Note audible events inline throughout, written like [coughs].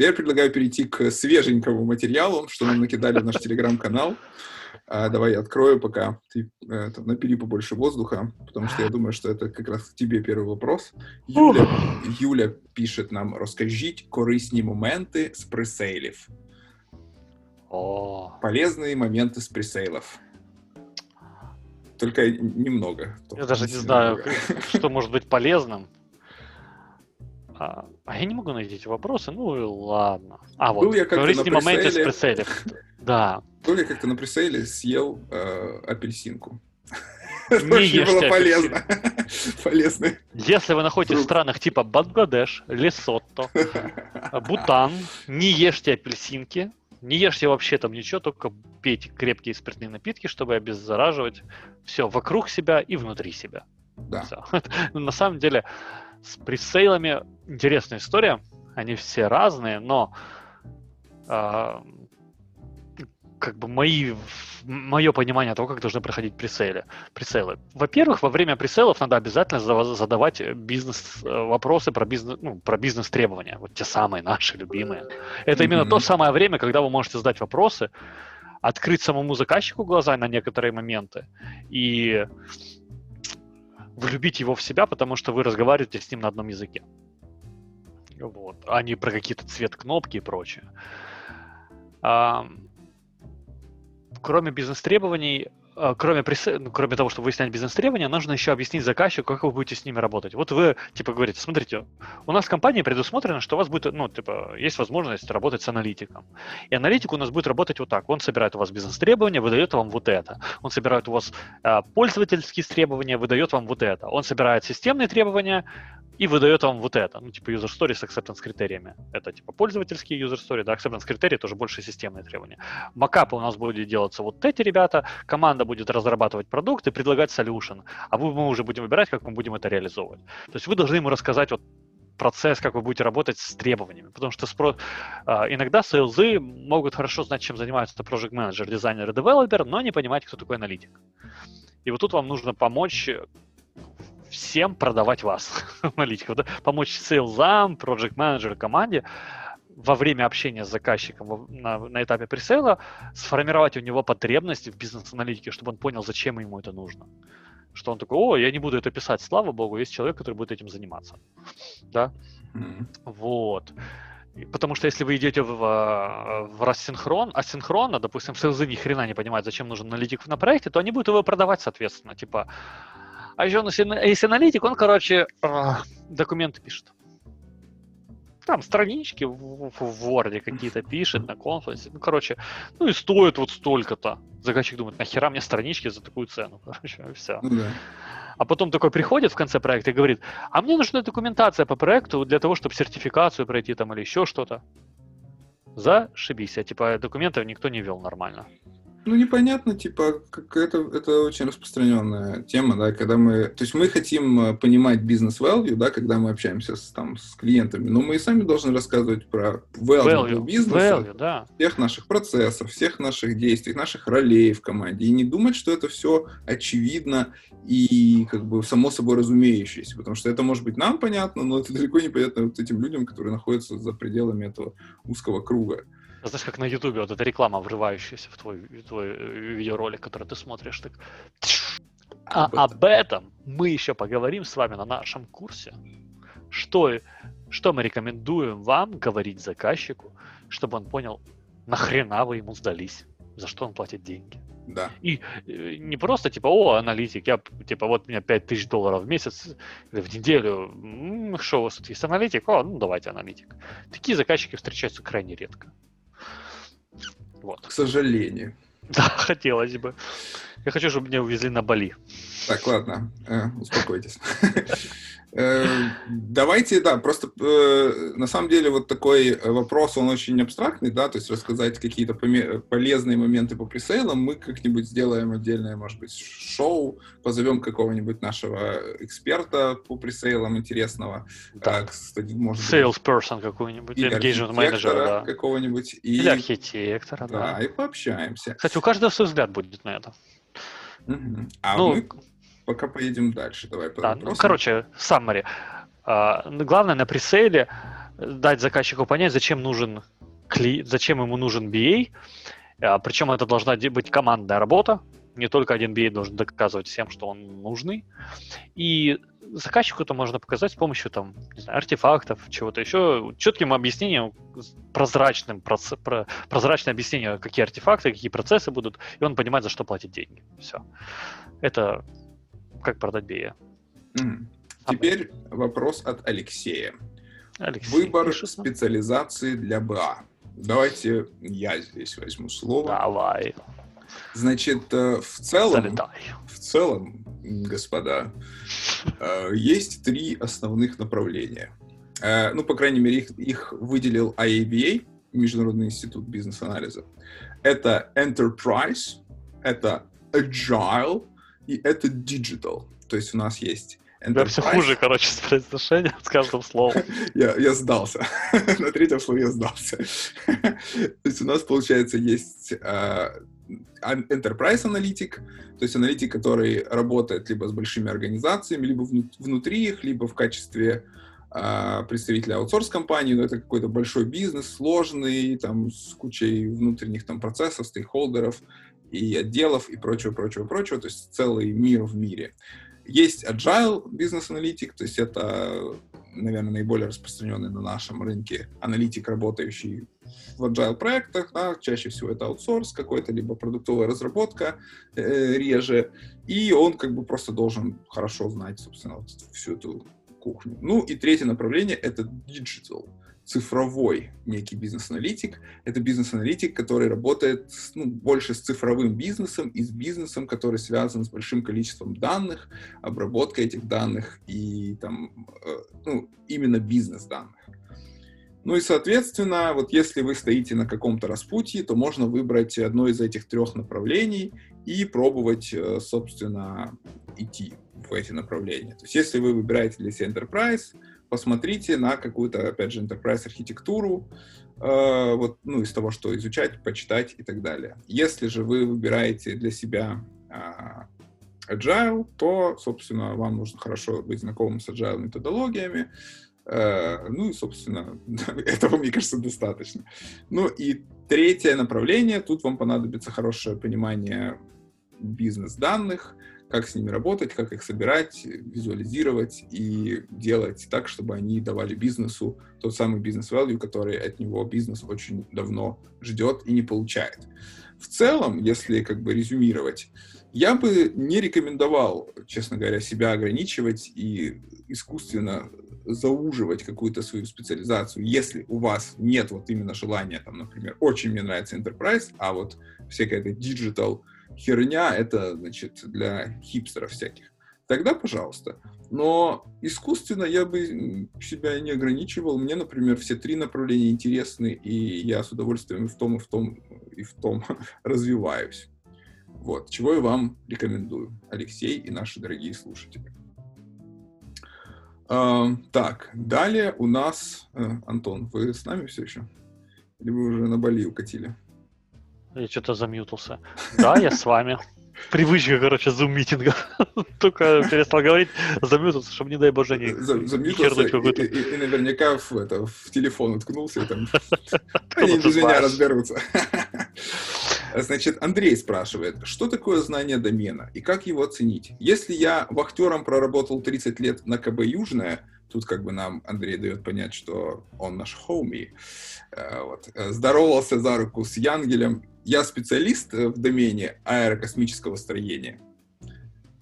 Теперь предлагаю перейти к свеженькому материалу, что нам накидали в наш телеграм-канал. А, давай я открою, пока ты э, там, напили побольше воздуха, потому что я думаю, что это как раз к тебе первый вопрос. Юля, Юля пишет нам, розкажіть корисні моменти з пресейлів. О, Полезные моменты с пресейлов. Только немного. я только даже не сильно знаю, много. что может быть полезным. А, а я не могу найти эти вопросы, ну и ладно. А, вот, Был я как-то корыстные на моменты с прицелем. Да. То ли как-то на пресейле съел э, апельсинку. Не ешьте было полезно. Полезно. Если вы находитесь в Фрукт. странах типа Бангладеш, Лесотто, Бутан, не ешьте апельсинки, не ешьте вообще там ничего, только пейте крепкие спиртные напитки, чтобы обеззараживать все вокруг себя и внутри себя. Да. Ну, [laughs] На самом деле, с пресейлами интересная история. Они все разные, но а, как бы мои, мое понимание того, как должны проходить пресейлы. пресейлы. Во-первых, во время пресейлов надо обязательно за- задавать бизнес-вопросы про бизнес, ну, про бизнес-требования. Вот те самые наши любимые. Это именно Мгм. то самое время, когда вы можете задать вопросы, открыть самому заказчику глаза на некоторые моменты и влюбить его в себя, потому что вы разговариваете с ним на одном языке. Вот. А не про какие-то цвет кнопки и прочее. Ам, Кроме бизнес-требований, а, кроме, пресе- ну, кроме того, чтобы выяснять бизнес-требования, нужно еще объяснить заказчику, как вы будете с ними работать. Вот вы, типа, говорите, смотрите, у нас в компании предусмотрено, что у вас будет, ну, типа, есть возможность работать с аналитиком. И аналитик у нас будет работать вот так. Он собирает у вас бизнес-требования, выдает вам вот это. Он собирает у вас а, пользовательские требования, выдает вам вот это. Он собирает системные требования и выдает вам вот это. Ну, типа user story с acceptance критериями. Это типа пользовательские user story, да, acceptance критерии тоже больше системные требования. Макапы у нас будут делаться вот эти ребята, команда будет разрабатывать продукт и предлагать solution, а мы уже будем выбирать, как мы будем это реализовывать. То есть вы должны ему рассказать вот процесс, как вы будете работать с требованиями. Потому что спро- а, иногда сейлзы могут хорошо знать, чем занимаются project менеджер, дизайнер и девелопер, но не понимать, кто такой аналитик. И вот тут вам нужно помочь всем продавать вас, [laughs] аналитиков, да? помочь сейлзам, project менеджеру, команде во время общения с заказчиком на, на этапе пресейла сформировать у него потребности в бизнес-аналитике, чтобы он понял, зачем ему это нужно. Что он такой, о, я не буду это писать, слава богу, есть человек, который будет этим заниматься. Да? Мгм. Вот. Потому что если вы идете в, а, в рассинхрон, асинхронно, допустим, сейлзы ни хрена не понимают, зачем нужен аналитик на проекте, то они будут его продавать, соответственно. Типа, а еще у нас есть аналитик, он, короче, а, документы пишет. Там странички в, в- Word какие-то пишет на конференции. Ну, короче, ну и стоит вот столько-то. Заказчик думает, нахера мне странички за такую цену? [laughs] Короче, все. Ну да. А потом такой приходит в конце проекта и говорит, а мне нужна документация по проекту для того, чтобы сертификацию пройти там или еще что-то. Зашибись, а типа документов никто не вел нормально. Ну, непонятно, типа, как это, это очень распространенная тема, да, когда мы, то есть мы хотим э, понимать бизнес-value, да, когда мы общаемся с, там, с клиентами, но мы и сами должны рассказывать про value, Value, бизнеса, value, да. всех наших процессов, всех наших действий, наших ролей в команде, и не думать, что это все очевидно и как бы само собой разумеющееся, потому что это может быть нам понятно, но это далеко не понятно вот этим людям, которые находятся за пределами этого узкого круга. Знаешь, как на Ютубе вот эта реклама, врывающаяся в твой, в твой э, видеоролик, который ты смотришь, так... А Об этом. мы еще поговорим с вами на нашем курсе. Что, что мы рекомендуем вам говорить заказчику, чтобы он понял, нахрена вы ему сдались, за что он платит деньги. Да. И э, не просто типа, о, аналитик, я, типа, вот у меня 5000 долларов в месяц или в неделю, что у вас тут есть аналитик? О, ну давайте аналитик. Такие заказчики встречаются крайне редко. Вот. К сожалению. Да, [laughs] хотелось бы. Я хочу, чтобы меня увезли на Бали. Так, ладно, э, успокойтесь. [laughs] Э, Давайте, да, просто э, на самом деле вот такой вопрос, он очень абстрактный, да, то есть рассказать какие-то полезные моменты по пресейлам, мы как-нибудь сделаем отдельное, может быть, шоу, позовем какого-нибудь нашего эксперта по пресейлам интересного, Да. А, кстати, может Salesperson какой-нибудь, engagement manager, архитектора да. какого-нибудь, и, Или архитектора, да, да. и пообщаемся. Кстати, у каждого свой взгляд будет на это. Мгм. А Ну, мы пока поедем дальше, давай по Да, ну, короче, summary. А, ну, главное на пресейле дать заказчику понять, зачем нужен кли... зачем ему нужен BA, а, причем это должна быть командная работа, не только один BA должен доказывать всем, что он нужный. И заказчику это можно показать с помощью там, не знаю, артефактов, чего-то еще, четким объяснением, прозрачным, проц... про... прозрачное объяснение, какие артефакты, какие процессы будут, и он понимает, за что платить деньги. Все. Это как продать BA. Mm. Теперь вопрос от Алексея. Алексей Выбор пишет. специализации для БА. Давайте я здесь возьму слово. Давай. Значит, э, в целом, Залетай. в целом, господа, э, есть три основных направления. Э, ну, по крайней мере, их, их выделил IABA, Международный институт бизнес-анализа. Это Enterprise, это Agile и это Digital. То есть у нас есть Enterprise. все хуже, короче, с произношением, с каждым словом. [laughs] я, я сдался. [laughs] На третьем слове я сдался. [laughs] То есть у нас, получается, есть enterprise аналитик, то есть аналитик, который работает либо с большими организациями, либо внутри их, либо в качестве uh, представителя аутсорс-компании, но это какой-то большой бизнес, сложный, там, с кучей внутренних там процессов, стейкхолдеров и отделов и прочего, прочего, прочего, то есть целый мир в мире. Есть agile бизнес-аналитик, то есть это, наверное, наиболее распространенный на нашем рынке аналитик, работающий в agile проектах, да, чаще всего это аутсорс какой-то, либо продуктовая разработка э, реже, и он как бы просто должен хорошо знать, собственно, вот всю эту кухню. Ну и третье направление — это digital цифровой некий бизнес-аналитик. Это бизнес-аналитик, который работает ну, больше с цифровым бизнесом и с бизнесом, который связан с большим количеством данных, обработкой этих данных и там, э, ну, именно бизнес-данных. Ну и, соответственно, вот если вы стоите на каком-то распутье, то можно выбрать одно из этих трех направлений и пробовать, э, собственно, идти в эти направления. То есть если вы выбираете для себя Enterprise, посмотрите на какую-то, опять же, enterprise архитектуру, э, вот, ну, из того, что изучать, почитать и так далее. Если же вы выбираете для себя э, agile, то, собственно, вам нужно хорошо быть знакомым с agile методологиями, э, ну и, собственно, [laughs] этого, мне кажется, достаточно. Ну и третье направление, тут вам понадобится хорошее понимание бизнес-данных, как с ними работать, как их собирать, визуализировать и делать так, чтобы они давали бизнесу тот самый бизнес-value, который от него бизнес очень давно ждет и не получает. В целом, если как бы резюмировать, я бы не рекомендовал, честно говоря, себя ограничивать и искусственно зауживать какую-то свою специализацию, если у вас нет вот именно желания, там, например, очень мне нравится enterprise, а вот всякая эта digital херня, это, значит, для хипстеров всяких. Тогда, пожалуйста. Но искусственно я бы себя не ограничивал. Мне, например, все три направления интересны, и я с удовольствием в том, и в том, и в том [laughs] развиваюсь. Вот, чего я вам рекомендую, Алексей и наши дорогие слушатели. Uh, так, далее у нас... Uh, Антон, вы с нами все еще? Или вы уже на Бали укатили? Я что-то замьютался. Да, я с вами. Привычка, короче, зум-митинга. [laughs] Только перестал говорить, замьютался, чтобы, не дай боже, не Замьютался и, и, и наверняка в, это, в телефон уткнулся и там... [laughs] Они без меня разберутся. [laughs] Значит, Андрей спрашивает, что такое знание домена и как его оценить? Если я вахтером проработал 30 лет на КБ Южная, тут как бы нам Андрей дает понять, что он наш хоуми, э, вот, э, здоровался за руку с Янгелем я специалист э, в домене аэрокосмического строения?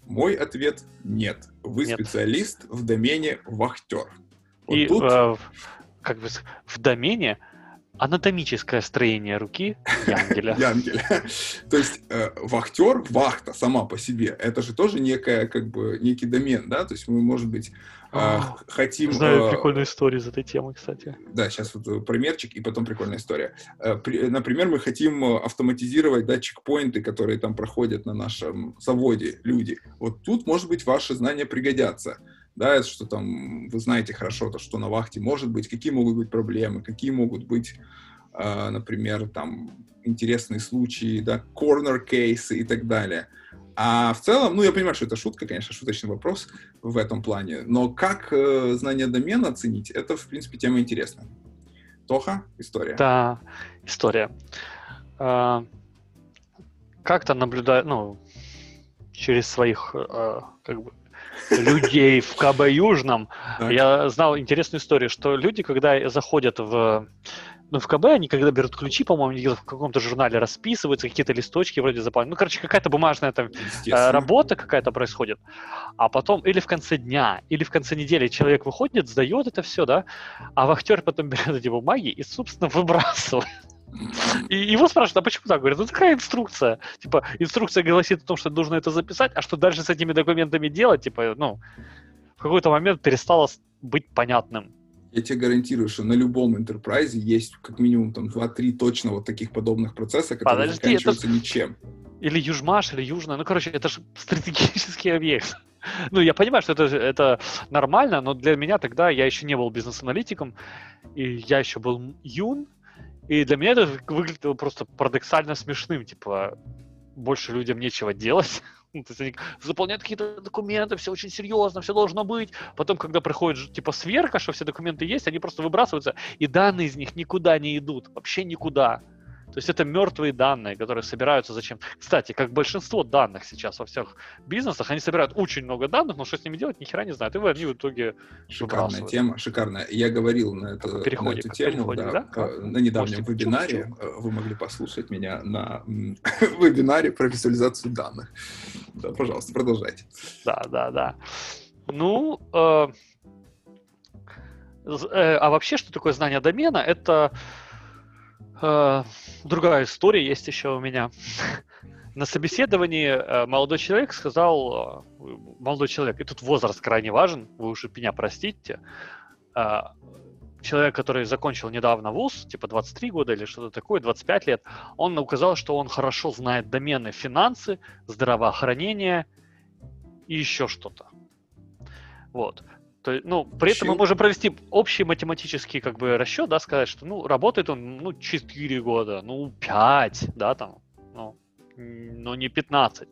Мой ответ – нет. Вы нет. специалист в домене вахтер. Вот И тут... э, как бы в домене анатомическое строение руки Янгеля. [laughs] Янгеля. То есть э, вахтер, вахта сама по себе, это же тоже некая, как бы, некий домен, да? То есть мы, может быть, э, хотим... Знаю э, прикольную историю из этой темы, кстати. Да, сейчас вот э, примерчик и потом прикольная история. Э, при, например, мы хотим автоматизировать, да, чекпоинты, которые там проходят на нашем заводе люди. Вот тут, может быть, ваши знания пригодятся да, что там вы знаете хорошо, то, что на вахте может быть, какие могут быть проблемы, какие могут быть, э, например, там интересные случаи, да, corner кейсы и так далее. А в целом, ну, я понимаю, что это шутка, конечно, шуточный вопрос в этом плане, но как э, знание домена оценить, это, в принципе, тема интересная. Тоха, история. Да, история. А, как-то наблюдаю, ну, через своих, а, как бы, людей в КБ Южном, я знал интересную историю, что люди, когда заходят в ну, в КБ они, когда берут ключи, по-моему, в каком-то журнале расписываются, какие-то листочки вроде заполняют. Ну, короче, какая-то бумажная там э, работа какая-то происходит. А потом или в конце дня, или в конце недели человек выходит, сдает это все, да, а вахтер потом берет эти бумаги и, собственно, выбрасывает. И его спрашивают, а почему так? Говорят, ну такая инструкция. Типа, инструкция гласит о том, что нужно это записать, а что дальше с этими документами делать, типа, ну, в какой-то момент перестало быть понятным. Я тебе гарантирую, что на любом enterprise есть как минимум там 2-3 точно вот таких подобных процесса, которые Подожди, заканчиваются это... ничем. Или Южмаш, или Южная. Ну, короче, это же стратегический [laughs] объект. Ну, я понимаю, что это, это нормально, но для меня тогда я еще не был бизнес-аналитиком, и я еще был юн, и для меня это выглядело просто парадоксально смешным, типа, больше людям нечего делать. [laughs] Ну, то есть они заполняют какие-то документы, все очень серьезно, все должно быть. Потом, когда приходит типа сверка, что все документы есть, они просто выбрасываются, и данные из них никуда не идут, вообще никуда. То есть это мертвые данные, которые собираются зачем. Кстати, как большинство данных сейчас во всех бизнесах, они собирают очень много данных, но что с ними делать, ни хера не знают. И они в итоге Шикарная тема, шикарная. Я говорил на, это, на эту тему да, да? на недавнем Можете вебинаре. Чуть-чуть. Э, вы могли послушать меня на [laughs] вебинаре про визуализацию данных. Да, пожалуйста, продолжайте. Да, да, да. Ну, э, э, а вообще, что такое знание домена? Это другая история есть еще у меня. [laughs] На собеседовании э, молодой человек сказал, э, молодой человек, и тут возраст крайне важен, вы уже меня простите, человек, который закончил недавно вуз, типа 23 года или что-то такое, 25 лет, он указал, что он хорошо знает домены финансы, здравоохранение и еще что-то. Вот. То, ну, при этом мы можем провести общий математический как бы расчет, да, сказать, что, ну, работает он, ну, 4 года, ну, 5, да, там, ну, но не 15.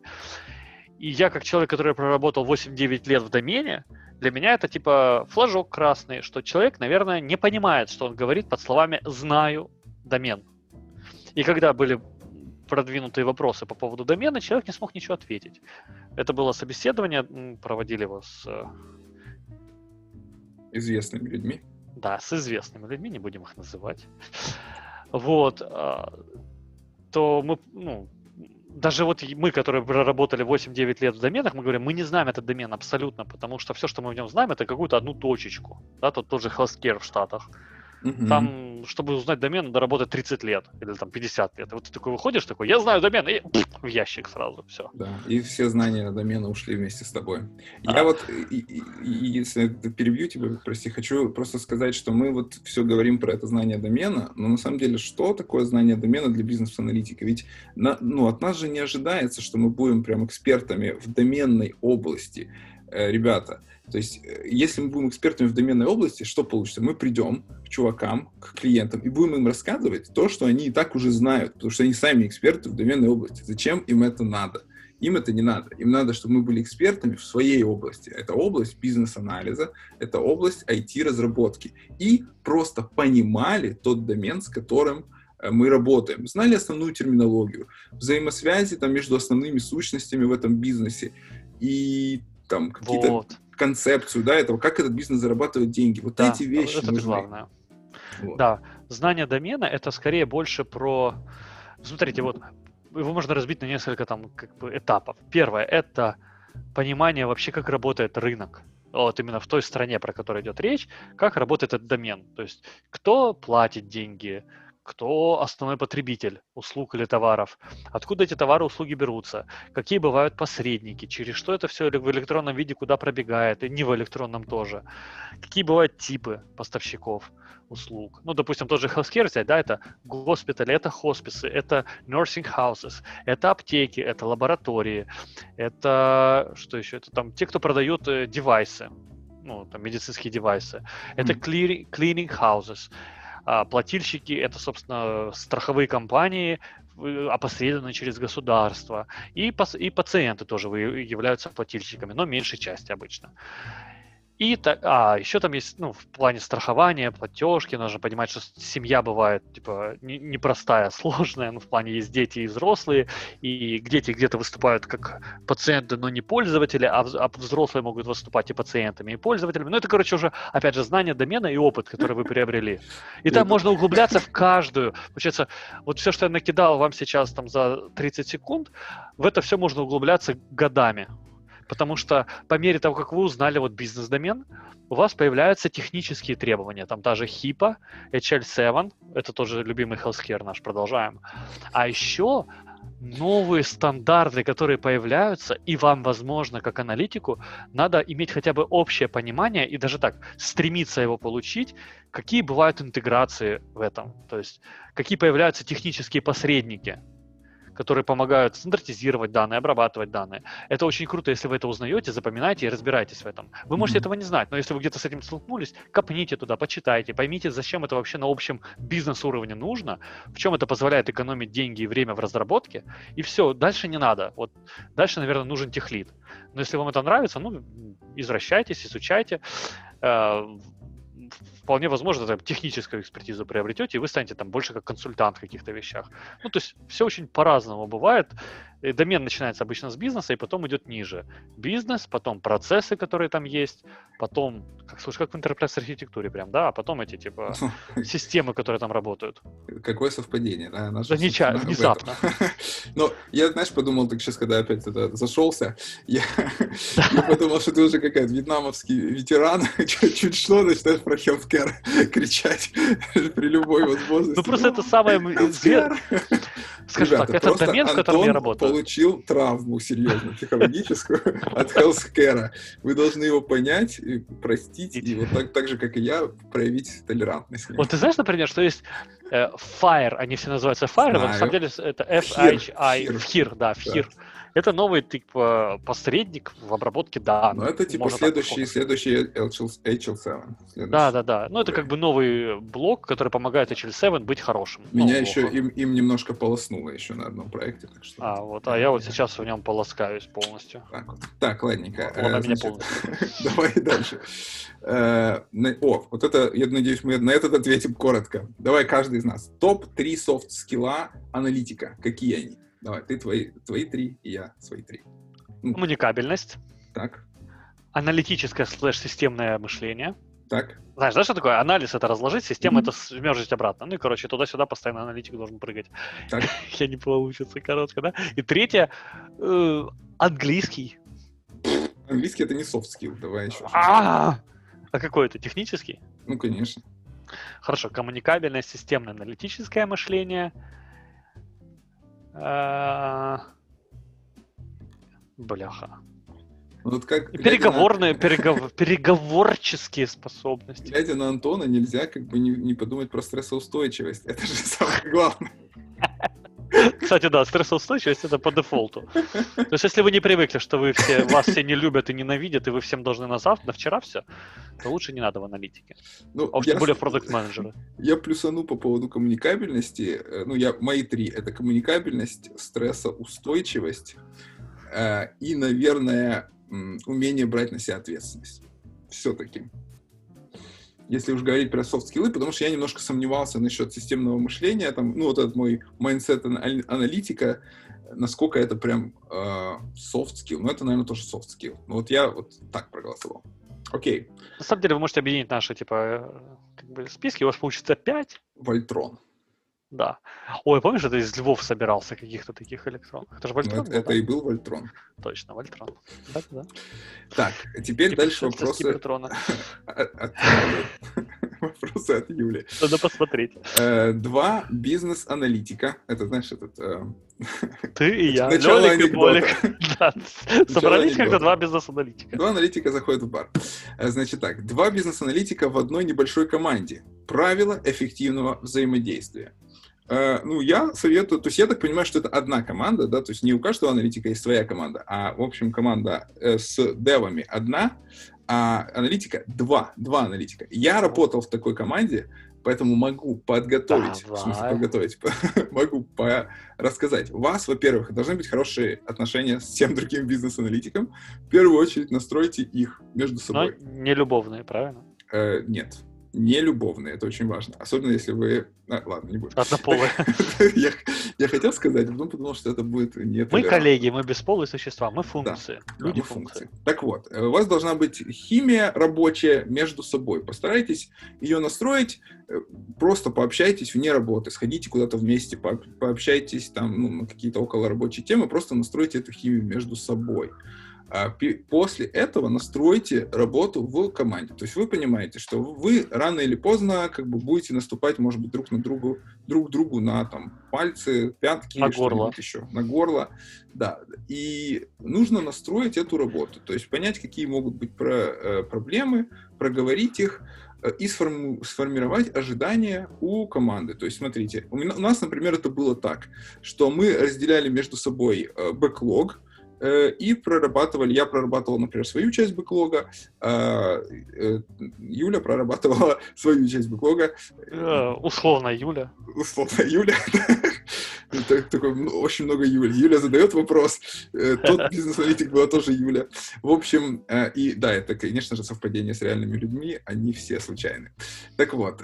И я, как человек, который проработал 8-9 лет в домене, для меня это типа флажок красный, что человек, наверное, не понимает, что он говорит под словами «знаю домен». И когда были продвинутые вопросы по поводу домена, человек не смог ничего ответить. Это было собеседование, проводили его с известными людьми. Да, с известными людьми, не будем их называть. Вот. А, то мы, ну, даже вот мы, которые проработали 8-9 лет в доменах, мы говорим, мы не знаем этот домен абсолютно, потому что все, что мы в нем знаем, это какую-то одну точечку. Да, тот, тот же healthcare в Штатах. Угу. Там, чтобы узнать домен, надо работать 30 лет или там 50 лет. И вот ты такой выходишь, такой, я знаю домен, и в ящик сразу, все. Да, и все знания домена ушли вместе с тобой. А. Я вот, и, и, если перебью тебя, прости, хочу просто сказать, что мы вот все говорим про это знание домена, но на самом деле, что такое знание домена для бизнес-аналитика? Ведь на, ну, от нас же не ожидается, что мы будем прям экспертами в доменной области. Э, ребята, то есть, э, если мы будем экспертами в доменной области, что получится? Мы придем к чувакам, к клиентам и будем им рассказывать то, что они и так уже знают, потому что они сами эксперты в доменной области. Зачем им это надо? Им это не надо. Им надо, чтобы мы были экспертами в своей области. Это область бизнес-анализа, это область IT-разработки. И просто понимали тот домен, с которым э, мы работаем, знали основную терминологию, взаимосвязи там, между основными сущностями в этом бизнесе и там какие-то вот концепцию, да, этого, как этот бизнес зарабатывает деньги. Вот да, эти вещи это нужны. главное. Вот. Да, знание домена это скорее больше про... Смотрите, вот его можно разбить на несколько там как бы этапов. Первое это понимание вообще, как работает рынок. Вот именно в той стране, про которую идет речь, как работает этот домен. То есть кто платит деньги, кто основной потребитель услуг или товаров, откуда эти товары и услуги берутся, какие бывают посредники, через что это все в электронном виде куда пробегает, и не в электронном тоже, какие бывают типы поставщиков услуг. Ну, допустим, тот же healthcare взять, да, это госпитали, это хосписы, это nursing houses, это аптеки, это лаборатории, это, что еще, это там те, кто продают э, девайсы, ну, там, медицинские девайсы, это cleaning, cleaning houses, а плательщики — это, собственно, страховые компании, э, опосредованные через государство. И, и пациенты тоже являются плательщиками, но меньшей части обычно. И так, а, еще там есть, ну, в плане страхования, платежки, нужно понимать, что семья бывает, типа, непростая, [laughs] сложная, ну, в плане есть дети и взрослые, и дети где-то выступают как пациенты, но не пользователи, а, а взрослые могут выступать и пациентами, и пользователями. Ну, это, короче, уже, опять же, знание домена и опыт, который вы приобрели. [laughs] И там можно углубляться в каждую. Получается, вот все, что я накидал вам сейчас там за 30 секунд, в это все можно углубляться годами. Потому что по мере того, как вы узнали вот бизнес-домен, у вас появляются технические требования. Там даже HIPAA, HL7, это тоже любимый healthcare наш, продолжаем. А еще новые стандарты, которые появляются, и вам, возможно, как аналитику, надо иметь хотя бы общее понимание и даже так стремиться его получить, какие бывают интеграции в этом, то есть какие появляются технические посредники которые помогают стандартизировать данные, обрабатывать данные. Это очень круто, если вы это узнаете, запоминаете и разбираетесь в этом. Вы можете mm-hmm. этого не знать, но если вы где-то с этим столкнулись, копните туда, почитайте, поймите, зачем это вообще на общем бизнес-уровне нужно, в чем это позволяет экономить деньги и время в разработке, и все, дальше не надо. Вот дальше, наверное, нужен техлит. Но если вам это нравится, ну, извращайтесь, изучайте э, вполне возможно, там, техническую экспертизу приобретете, и вы станете там больше как консультант в каких-то вещах. Ну, то есть все очень по-разному бывает. И домен начинается обычно с бизнеса, и потом идет ниже. Бизнес, потом процессы, которые там есть, потом, как, слушай, как в enterprise архитектуре прям, да, а потом эти, типа, [laughs] системы, которые там работают. Какое совпадение, да? Наша, да неча... внезапно. [laughs] Но я, знаешь, подумал, так сейчас, когда опять это зашелся, я, [laughs] я подумал, что ты уже какая-то вьетнамовский ветеран, чуть что начинаешь про healthcare кричать при любой возможности. Ну, просто это самое... Скажем так, это домен, в котором я работаю получил травму серьезно, психологическую [laughs] от healthcare. Вы должны его понять, и простить, и вот так, так же, как и я, проявить толерантность. Вот ты знаешь, например, что есть э, FIRE, они все называются FIRE, но на самом деле это F-I-I, FHIR, да, FHIR. Да. Это новый типа посредник в обработке данных. Ну, это типа следующий, следующий HL7. Да, да, да. Ну, это как бы новый блок, который помогает HL7 быть хорошим. Меня ну, еще им, им немножко полоснуло еще на одном проекте. Так что... А, вот, а я вот сейчас в нем полоскаюсь полностью. Так, вот. так ладненько. Он э, меня [laughs] Давай дальше. Э, о, вот это, я надеюсь, мы на этот ответим коротко. Давай каждый из нас. Топ-3 софт-скилла аналитика. Какие они? Давай, ты твои, твои три, и я свои три. Коммуникабельность. Так. Аналитическое слэш-системное мышление. Так. Знаешь, да, что такое? Анализ это разложить, система mm-hmm. это смержить обратно. Ну и, короче, туда-сюда постоянно аналитик должен прыгать. Так. [laughs] Я не получится, коротко, да? И третье, э, английский. Английский это не soft skill, давай еще. А, а какой это? Технический? Ну, конечно. Хорошо, коммуникабельное, системное, аналитическое мышление – бляха. Ну, вот как, Переговорные, на... перегов... переговорческие способности. Глядя на Антона, нельзя как бы не, не подумать про стрессоустойчивость. Это же самое главное. Кстати, да, стрессоустойчивость это по дефолту. То есть, если вы не привыкли, что вы все, вас все не любят и ненавидят, и вы всем должны на завтра, на вчера все, то лучше не надо в аналитике. Ну, а уж тем более [laughs] в продукт менеджеры Я плюсану по поводу коммуникабельности. Э, ну, я, мои три. Это коммуникабельность, стрессоустойчивость э, и, наверное, умение брать на себя ответственность. Все-таки если уж говорить про soft skill ы, потому что я немножко сомневался насчет системного мышления, там, ну, вот этот мой mindset аналитика, насколько это прям soft skill. Э, ну, это, наверное, тоже soft skill. Ну, вот я вот так проголосовал. Окей. На самом деле, вы можете объединить наши, типа, э, как бы списки, у вас получится 5. Вольтрон. Да. Ой, помнишь, это из львов собирался каких-то таких электронов? Это же Вольтрон. Ну, это, это и был Вольтрон. Точно, Вольтрон. Да, да. Так, теперь дальше вопросы. [laughs] [laughs] Вопросы от Юли. Надо посмотреть. Э, два бизнес-аналитика. Это, знаешь, этот... Э, [laughs] Ты и я. Лёлик и Болик. Собрались как-то два бизнес-аналитика. Два аналитика заходят в бар. Э, значит так, два бизнес-аналитика в одной небольшой команде. Правила эффективного взаимодействия. Uh, ну, я советую, то есть я так понимаю, что это одна команда, да, то есть не у каждого аналитика есть своя команда, а, в общем, команда э, с девами одна, а аналитика два, два аналитика. Я работал в такой команде, поэтому могу подготовить, Давай. в смысле подготовить, [laughs] могу по рассказать. У вас, во-первых, должны быть хорошие отношения с всем другим бизнес-аналитиком. В первую очередь настройте их между собой. Но не любовные, правильно? Э, нет не любовные, это очень важно. Особенно если вы... А, ладно, не буду. Однополые. [laughs] я, я хотел сказать, а потом подумал, что это будет не Мы коллеги, мы бесполые существа, мы функции. Да, Люди да, мы функции. функции. Так вот, э, у вас должна быть химия рабочая между собой. Постарайтесь ее настроить, э, просто пообщайтесь вне работы, сходите куда-то вместе, пообщайтесь там ну, на какие-то около рабочие темы, просто настройте эту химию между собой. А после этого настройте работу в команде. То есть вы понимаете, что вы рано или поздно как бы будете наступать, может быть, друг на другу, друг другу на там пальцы, пятки, на горло. еще, на горло. Да. И нужно настроить эту работу. То есть понять, какие могут быть про, э, проблемы, проговорить их э, и сформу, сформировать ожидания у команды. То есть, смотрите, у, меня, у нас, например, это было так, что мы разделяли между собой э, бэклог, и прорабатывали, я прорабатывал, например, свою часть бэклога, а, э, Юля прорабатывала [laughs] свою часть бэклога. Э, условно Юля. Условно Юля. [laughs] Такой, ну, очень много Юли. Юля задает вопрос. Тот [laughs] бизнес-аналитик была тоже Юля. В общем, и да, это, конечно же, совпадение с реальными людьми, они все случайны. Так вот.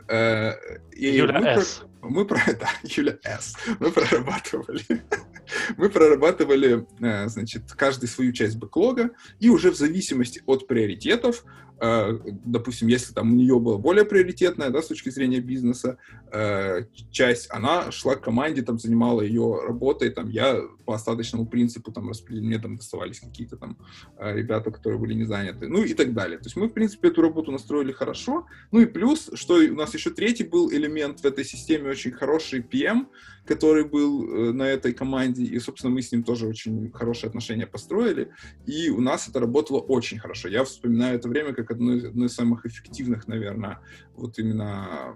Юля мы С. Мы про, да, Юля С. Мы прорабатывали [laughs] мы прорабатывали, значит, каждый свою часть бэклога, и уже в зависимости от приоритетов Э, допустим, если там у нее была более приоритетная, да, с точки зрения бизнеса, э, часть, она шла к команде, там, занимала ее работой, там, я по остаточному принципу, там, распределил, мне там доставались какие-то там э, ребята, которые были не заняты, ну и так далее. То есть мы, в принципе, эту работу настроили хорошо, ну и плюс, что у нас еще третий был элемент в этой системе, очень хороший PM, который был на этой команде, и, собственно, мы с ним тоже очень хорошие отношения построили, и у нас это работало очень хорошо. Я вспоминаю это время как одно, одно из самых эффективных, наверное, вот именно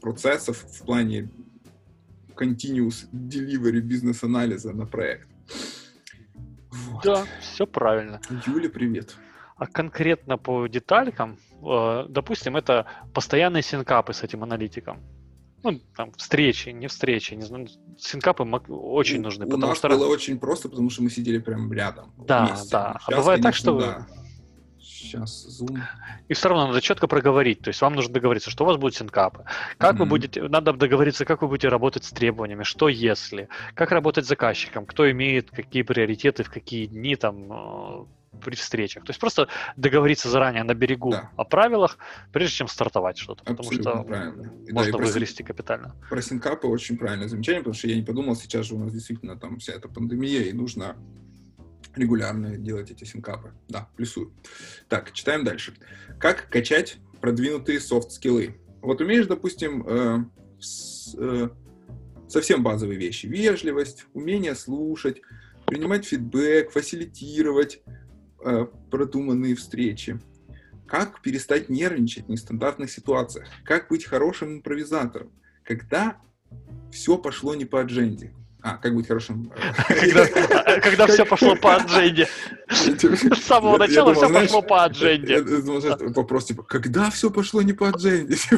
процессов в плане continuous delivery бизнес-анализа на проект. Вот. Да, все правильно. Юля, привет. А конкретно по деталькам, э, допустим, это постоянные синкапы с этим аналитиком. Ну, там, встречи, не встречи, не знаю, синкапы очень нужны. У нас что... было очень просто, потому что мы сидели прям рядом. Да, вместе. да. Сейчас, а бывает конечно, так, что да сейчас Zoom. И все равно надо четко проговорить. То есть вам нужно договориться, что у вас будут синкапы. Как mm-hmm. вы будете, надо договориться, как вы будете работать с требованиями, что если, как работать с заказчиком, кто имеет какие приоритеты, в какие дни там э, при встречах. То есть просто договориться заранее на берегу да. о правилах, прежде чем стартовать что-то. Потому что правильно. можно да, выгрести капитально. Про синкапы очень правильное замечание, потому что я не подумал, сейчас же у нас действительно там вся эта пандемия, и нужно регулярно делать эти синкапы. Да, плюсую. Так, читаем дальше. Как качать продвинутые софт-скиллы? Вот умеешь, допустим, э, с, э, совсем базовые вещи. Вежливость, умение слушать, принимать фидбэк, фасилитировать э, продуманные встречи. Как перестать нервничать в нестандартных ситуациях? Как быть хорошим импровизатором? Когда все пошло не по адженде? А, как быть хорошим? Когда все пошло по адженде. С самого начала все пошло по адженде. Вопрос типа, когда все пошло не по адженде? [laughs]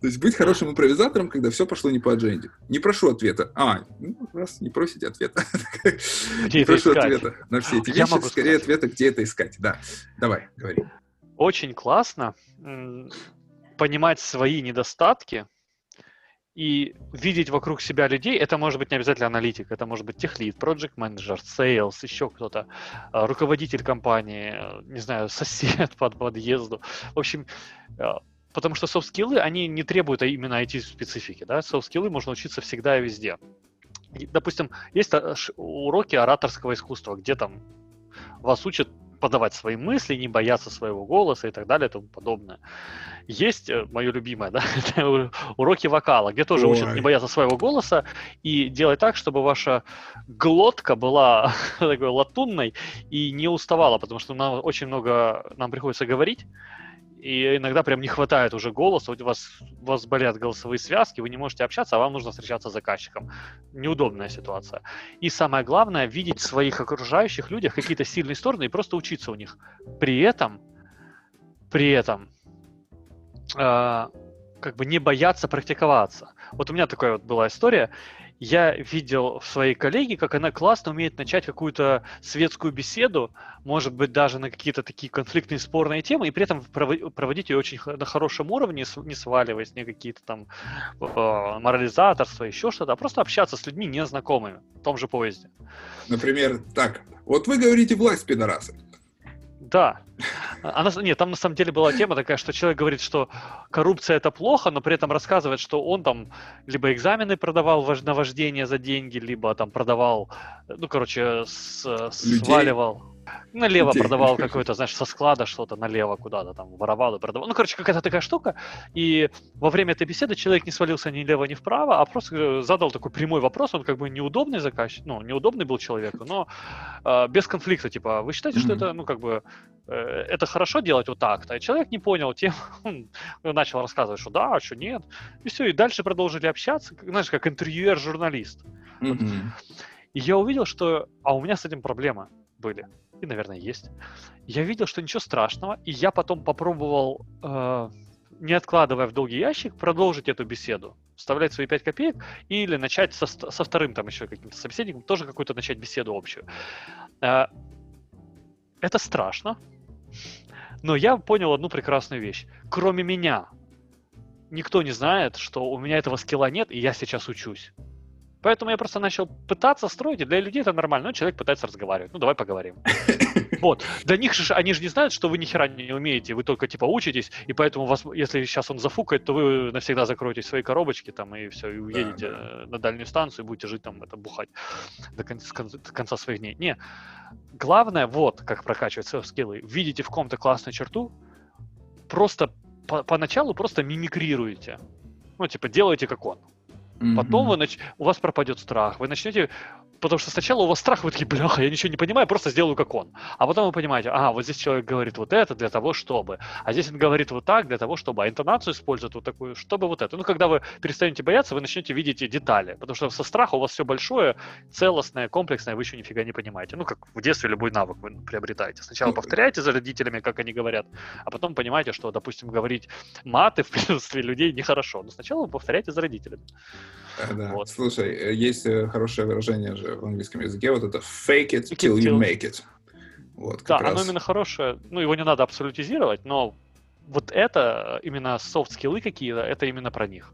То есть быть хорошим импровизатором, когда все пошло не по адженде. Не прошу ответа. А, ну, раз не просите ответа. [laughs] Это прошу ответа на все эти вещи. Скорее ответа, где это искать. Да, давай, говори. Очень классно понимать свои недостатки, и видеть вокруг себя людей, это может быть не обязательно аналитик, это может быть техлит, project manager, sales, еще кто-то, а, руководитель компании, не знаю, [laughs] сосед под подъезду. В общем, а, потому что софт-скиллы, они не требуют именно IT-специфики, да, софт-скиллы можно учиться всегда и везде. Допустим, есть а, уроки ораторского искусства, где там вас учат подавать свои мысли, не бояться своего голоса и так далее и тому подобное. Есть э, мое любимое, [laughs] да, уроки вокала, где тоже Ой. учат не бояться своего голоса и делать так, чтобы ваша глотка была [laughs] такой латунной и не уставала, потому что нам очень много нам приходится говорить, и иногда прям не хватает уже голоса, у вас, у вас болят голосовые связки, вы не можете общаться, а вам нужно встречаться с заказчиком. Неудобная ситуация. И самое главное, видеть в своих окружающих людях какие-то сильные стороны и просто учиться у них. При этом, при этом, э, как бы не бояться практиковаться. Вот у меня такая вот была история. Я видел в своей коллеге, как она классно умеет начать какую-то светскую беседу, может быть, даже на какие-то такие конфликтные, спорные темы, и при этом проводить ее очень на хорошем уровне, не сваливаясь не какие-то там э, морализаторства, еще что-то, а просто общаться с людьми незнакомыми в том же поезде. Например, так, вот вы говорите власть пидорасы. Да. Она, нет, там на самом деле была тема такая, что человек говорит, что коррупция это плохо, но при этом рассказывает, что он там либо экзамены продавал на вождение за деньги, либо там продавал, ну, короче, с, сваливал. Налево продавал какое-то, знаешь, со склада что-то налево куда-то там воровал и продавал. Ну, короче, какая-то такая штука. И во время этой беседы человек не свалился ни лево, ни вправо, а просто э, задал такой прямой вопрос. Он как бы неудобный заказчик, ну, неудобный был человеку, но э, без конфликта. Типа, вы считаете, mm-hmm. что это, ну, как бы, э, это хорошо делать вот так-то? И человек не понял тем, [laughs] он начал рассказывать, что да, а что нет. И все, и дальше продолжили общаться, знаешь, как интервьюер-журналист. Mm-hmm. Вот. И я увидел, что, а у меня с этим проблема были и, наверное, есть. Я видел, что ничего страшного, и я потом попробовал, э, не откладывая в долгий ящик, продолжить эту беседу, вставлять свои 5 копеек или начать со, со вторым там еще каким-то собеседником, тоже какую-то начать беседу общую. Э, это страшно, но я понял одну прекрасную вещь. Кроме меня, никто не знает, что у меня этого скилла нет, и я сейчас учусь. Поэтому я просто начал пытаться строить, и для людей это нормально. Ну, человек пытается разговаривать. Ну, давай поговорим. [coughs] Вот. Для них же, они же не знают, что вы ни хера не умеете, вы только, типа, учитесь, и поэтому вас, если сейчас он зафукает, то вы навсегда закроете свои коробочки там, и все, и уедете да, да. на дальнюю станцию, и будете жить там, это, бухать до конца, до конца своих дней. Не. Главное, вот, как прокачивать свои скиллы. Видите в ком-то классную черту, просто по поначалу просто мимикрируете. Ну, типа, делайте как он. Потом вы нач... у вас пропадет страх, вы начнете потому что сначала у вас страх, вы такие, бляха, я ничего не понимаю, просто сделаю как он. А потом вы понимаете, а, вот здесь человек говорит вот это для того, чтобы, а здесь он говорит вот так для того, чтобы, а интонацию использует вот такую, чтобы вот это. Ну, когда вы перестанете бояться, вы начнете видеть детали, потому что со страха у вас все большое, целостное, комплексное, вы еще нифига не понимаете. Ну, как в детстве любой навык вы приобретаете. Сначала повторяете за родителями, как они говорят, а потом понимаете, что, допустим, говорить маты в [laughs] присутствии людей нехорошо. Но сначала вы повторяете за родителями. [laughs] Да. Вот. Слушай, э, есть э, хорошее выражение же в английском языке, вот это fake it till you make it. Вот, да, раз. оно именно хорошее, ну, его не надо абсолютизировать, но вот это, именно софт-скиллы какие-то, это именно про них.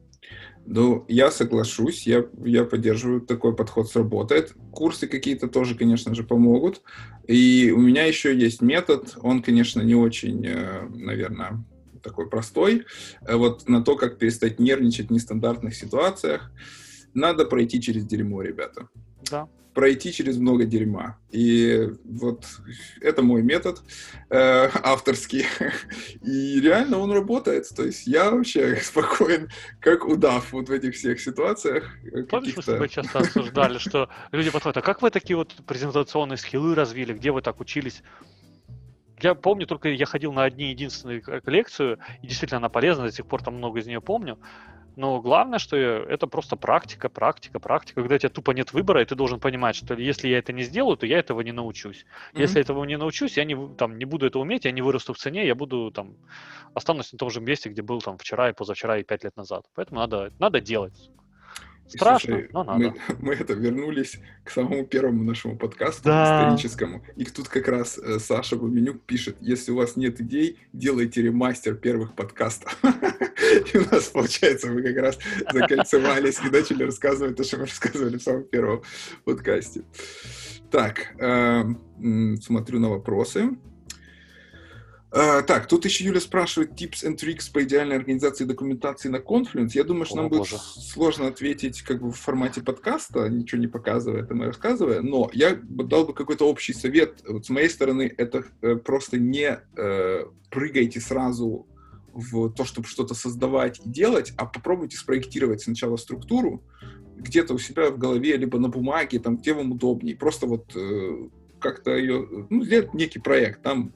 Ну, я соглашусь, я, я поддерживаю, такой подход сработает. Курсы какие-то тоже, конечно же, помогут. И у меня еще есть метод, он, конечно, не очень, э, наверное, такой простой. Вот на то, как перестать нервничать в нестандартных ситуациях, надо пройти через дерьмо, ребята. Да. Пройти через много дерьма. И вот это мой метод э, авторский. [laughs] И реально он работает. То есть я вообще [laughs] спокоен, как удав вот в этих всех ситуациях. Помнишь, мы с тобой часто обсуждали, что люди подходят, а как вы такие вот презентационные скиллы развили, где вы так учились? Я помню, только я ходил на одни единственную коллекцию, и действительно она полезна, до сих пор там много из нее помню. Но главное, что это просто практика, практика, практика, когда у тебя тупо нет выбора, и ты должен понимать, что если я это не сделаю, то я этого не научусь. Mm-hmm. Если этого не научусь, я не, там, не буду это уметь, я не вырасту в цене, я буду там останусь на том же месте, где был там вчера и позавчера и пять лет назад. Поэтому надо, надо делать. Страшно, Слушай, но надо. Мы, [laughs] мы это вернулись к самому первому нашему подкасту да. историческому. И тут как раз э, Саша Бабенюк пишет, если у вас нет идей, делайте ремастер первых подкастов. [laughs] И у нас, получается, мы как раз закольцевались и начали рассказывать то, что мы рассказывали в самом первом подкасте. Так, э, смотрю на вопросы. Uh, так, тут еще Юля спрашивает tips and tricks по идеальной организации документации на Confluence. Я думаю, что О, нам боже. будет сложно ответить как бы в формате подкаста, ничего не показывая, это мы рассказывая, но я дал бы какой-то общий совет. Вот с моей стороны, это э, просто не э, прыгайте сразу в то, чтобы что-то создавать и делать, а попробуйте спроектировать сначала структуру где-то у себя в голове, либо на бумаге, там, где вам удобнее. Просто вот э, как-то ее, ну, сделать некий проект, там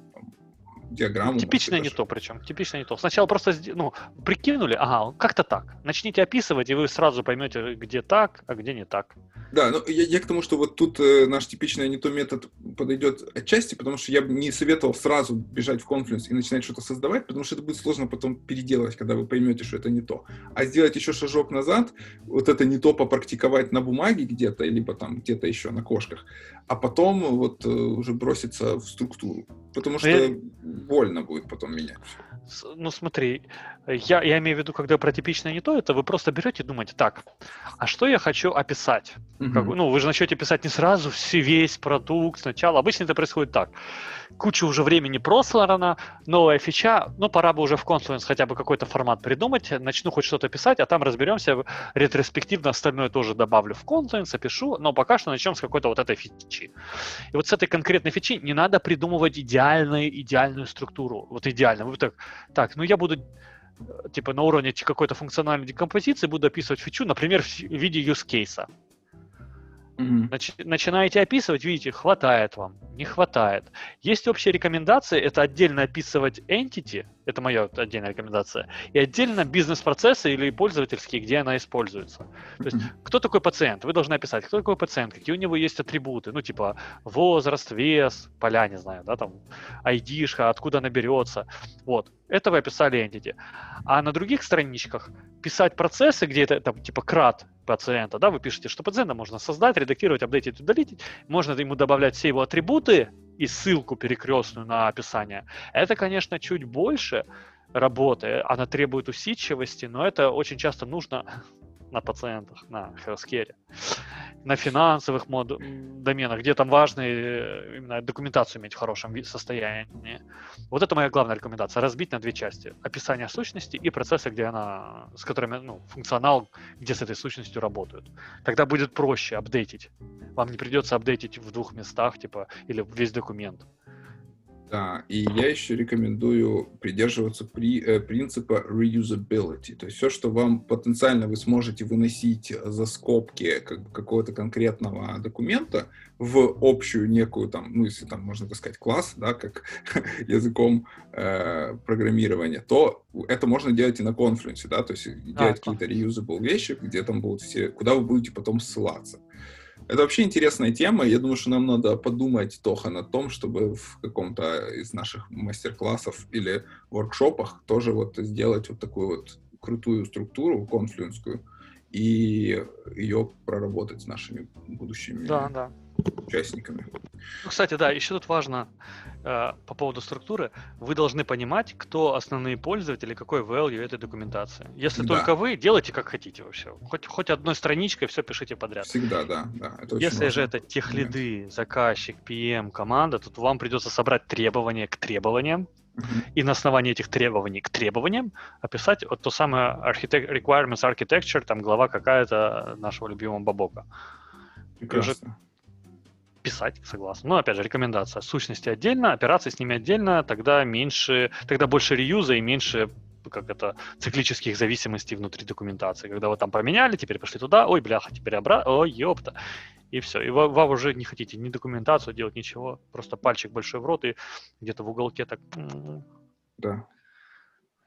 диаграмму. Типичное не то, причем. Типично не то. Сначала просто ну, прикинули, ага, как-то так. Начните описывать, и вы сразу поймете, где так, а где не так. Да, ну я, я к тому, что вот тут э, наш типичный не то метод подойдет отчасти, потому что я бы не советовал сразу бежать в Confluence и начинать что-то создавать, потому что это будет сложно потом переделать, когда вы поймете, что это не то. А сделать еще шажок назад, вот это не то попрактиковать на бумаге где-то, либо там где-то еще на кошках, а потом вот э, уже броситься в структуру. Потому что я... больно будет потом менять. Ну смотри, я, я имею в виду, когда про типичное не то, это вы просто берете и думаете, так, а что я хочу описать? Mm-hmm. Как, ну, вы же начнете писать не сразу все, весь продукт сначала. Обычно это происходит так. Куча уже времени прослана, новая фича, ну, пора бы уже в Confluence хотя бы какой-то формат придумать, начну хоть что-то писать, а там разберемся, ретроспективно остальное тоже добавлю в Confluence, опишу, но пока что начнем с какой-то вот этой фичи. И вот с этой конкретной фичи не надо придумывать идеальную, идеальную структуру, вот идеально. Вы так, так, ну я буду типа на уровне какой-то функциональной декомпозиции буду описывать фичу, например, в виде use case. Нач, начинаете описывать, видите, хватает вам, не хватает. Есть общая рекомендация, это отдельно описывать entity, это моя отдельная рекомендация, и отдельно бизнес-процессы или пользовательские, где она используется. То есть, кто такой пациент? Вы должны описать, кто такой пациент, какие у него есть атрибуты, ну, типа возраст, вес, поля, не знаю, да, там, id откуда она берется. Вот, это вы описали entity. А на других страничках писать процессы, где это, там, типа, крат, пациента, да, вы пишете, что пациента можно создать, редактировать, апдейтить, удалить, можно ему добавлять все его атрибуты и ссылку перекрестную на описание. Это, конечно, чуть больше работы, она требует усидчивости, но это очень часто нужно на пациентах, на healthcare, на финансовых мод... доменах, где там важно э, именно документацию иметь в хорошем состоянии. Вот это моя главная рекомендация. Разбить на две части. Описание сущности и процессы, где она, с которыми, ну, функционал, где с этой сущностью работают. Тогда будет проще апдейтить. Вам не придется апдейтить в двух местах, типа, или весь документ. Да, и я еще рекомендую придерживаться при, э, принципа reusability. То есть все, что вам потенциально вы сможете выносить за скобки как, какого-то конкретного документа в общую некую там, ну если там можно так сказать класс, да, как [laughs] языком э, программирования, то это можно делать и на конференции, да, то есть делать а, какие-то reusable вещи, где там будут все, куда вы будете потом ссылаться. Это вообще интересная тема. Я думаю, что нам надо подумать, Тоха, над том, чтобы в каком-то из наших мастер-классов или воркшопах тоже вот сделать вот такую вот крутую структуру конфлюенскую и ее проработать с нашими будущими да, да. Участниками. Ну, кстати, да, еще тут важно э, по поводу структуры. Вы должны понимать, кто основные пользователи, какой value этой документации. Если да. только вы, делайте как хотите вообще. Хоть, хоть одной страничкой все пишите подряд. Всегда, да. да это Если же это техлиды, заказчик, PM, команда, то вам придется собрать требования к требованиям, и на основании этих требований к требованиям описать вот то самое architect, requirements architecture, там глава какая-то нашего любимого Бабока. Прекрасно писать, согласен. Но, опять же, рекомендация. Сущности отдельно, операции с ними отдельно, тогда меньше, тогда больше реюза и меньше как это, циклических зависимостей внутри документации. Когда вы там поменяли, теперь пошли туда, ой, бляха, теперь обратно, ой, ёпта. И все. И вы, вы уже не хотите ни документацию делать, ничего. Просто пальчик большой в рот и где-то в уголке так... Да.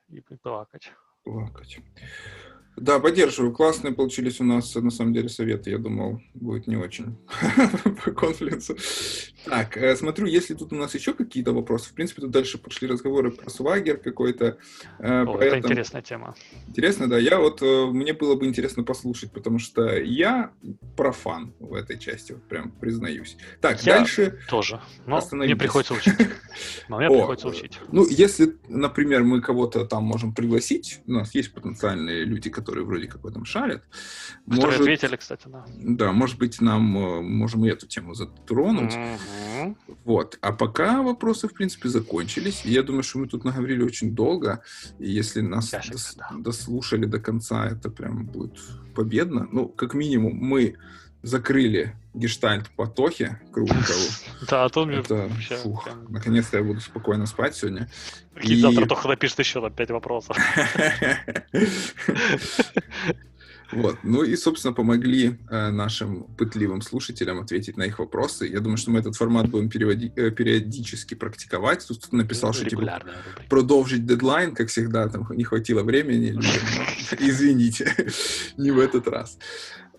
И плакать. Плакать. Да, поддерживаю. Классные получились у нас, на самом деле, советы. Я думал, будет не очень [laughs] по конференцу. Так, э, смотрю, если тут у нас еще какие-то вопросы. В принципе, тут дальше пошли разговоры про свагер какой-то. Э, О, это интересная тема. Интересно, да. Я вот, э, мне было бы интересно послушать, потому что я профан в этой части, вот прям признаюсь. Так, я дальше... тоже. Но мне приходится учить. [laughs] Но мне приходится учить. Ну, если, например, мы кого-то там можем пригласить, у нас есть потенциальные люди, которые которые вроде как в этом шарят. Которые может, ответили, кстати, да. Да, может быть, нам э, можем и эту тему затронуть. Угу. Вот. А пока вопросы, в принципе, закончились. Я думаю, что мы тут наговорили очень долго. И если нас Ящик, дос- да. дослушали до конца, это прям будет победно. Ну, как минимум, мы закрыли гештальт по Тохе. Да, а то мне это, фух, наконец-то я буду спокойно спать сегодня. И завтра Тоха напишет еще на 5 вопросов. [laughs] Вот. Ну и, собственно, помогли э, нашим пытливым слушателям ответить на их вопросы. Я думаю, что мы этот формат будем переводи- э, периодически практиковать. Тут кто-то написал, что типа, продолжить дедлайн, как всегда, там не хватило времени. [laughs] Извините, [laughs] не в этот раз.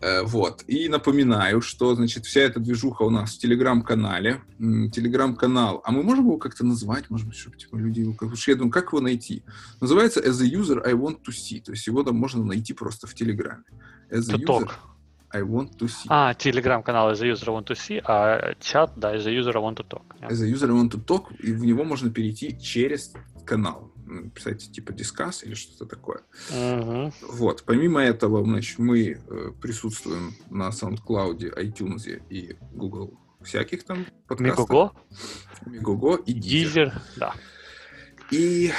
Э, вот. И напоминаю, что, значит, вся эта движуха у нас в Телеграм-канале. Телеграм-канал. А мы можем его как-то назвать? Может быть, чтобы типа, люди... Как, я думаю, как его найти? Называется As a user I want to see. То есть его там можно найти просто в Телеграме. As a user I want to see. А, телеграм-канал As a user I want to see, а чат, да, As a user I want to talk. As a user I want to talk, и в него можно перейти через канал писать типа дискас или что-то такое. Uh-huh. Вот. Помимо этого, значит, мы э, присутствуем на SoundCloud, iTunes и Google всяких там подкастах. Мегого. Мегого и Deezer. Deezer, да. И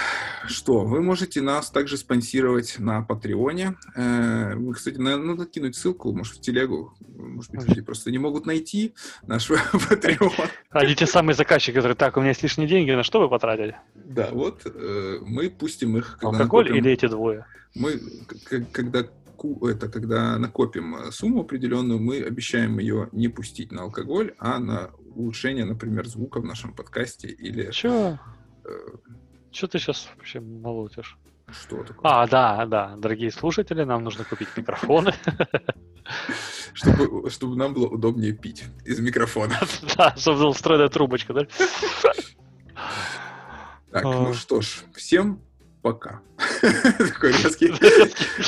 что, вы можете нас также спонсировать на Патреоне. Э, мы, кстати, надо кинуть ссылку, может, в телегу. Может быть, люди просто не могут найти наш [laughs] Патреон. Они те самые заказчики, которые, так, у меня есть лишние деньги, на что вы потратили? Да, вот э, мы пустим их. Алкоголь накопим, или эти двое? Мы, когда это когда накопим э, сумму определенную, мы обещаем ее не пустить на алкоголь, а на улучшение, например, звука в нашем подкасте или... Чё? Что ты сейчас вообще молотишь? Что такое? А, да, да. Дорогие слушатели, нам нужно купить микрофоны. [laughs] Чтобы, чтобы нам было удобнее пить из микрофона. [laughs] Да, была встроенная трубочка, да? Так, ну а. что ж, всем пока. [laughs] Такой резкий,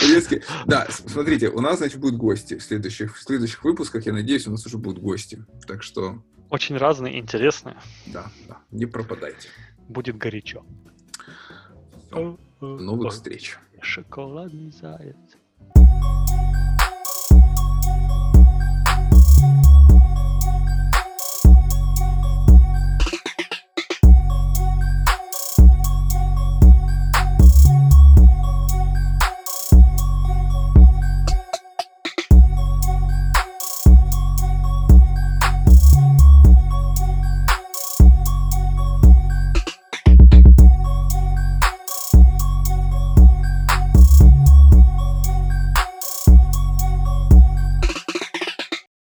резкий. Да, смотрите, у нас, значит, будут гости в следующих, в следующих выпусках. Я надеюсь, у нас уже будут гости. Так что... Очень разные, интересные. Да, да, не пропадайте. Будет горячо. До новых встреч. Шоколадный заяц.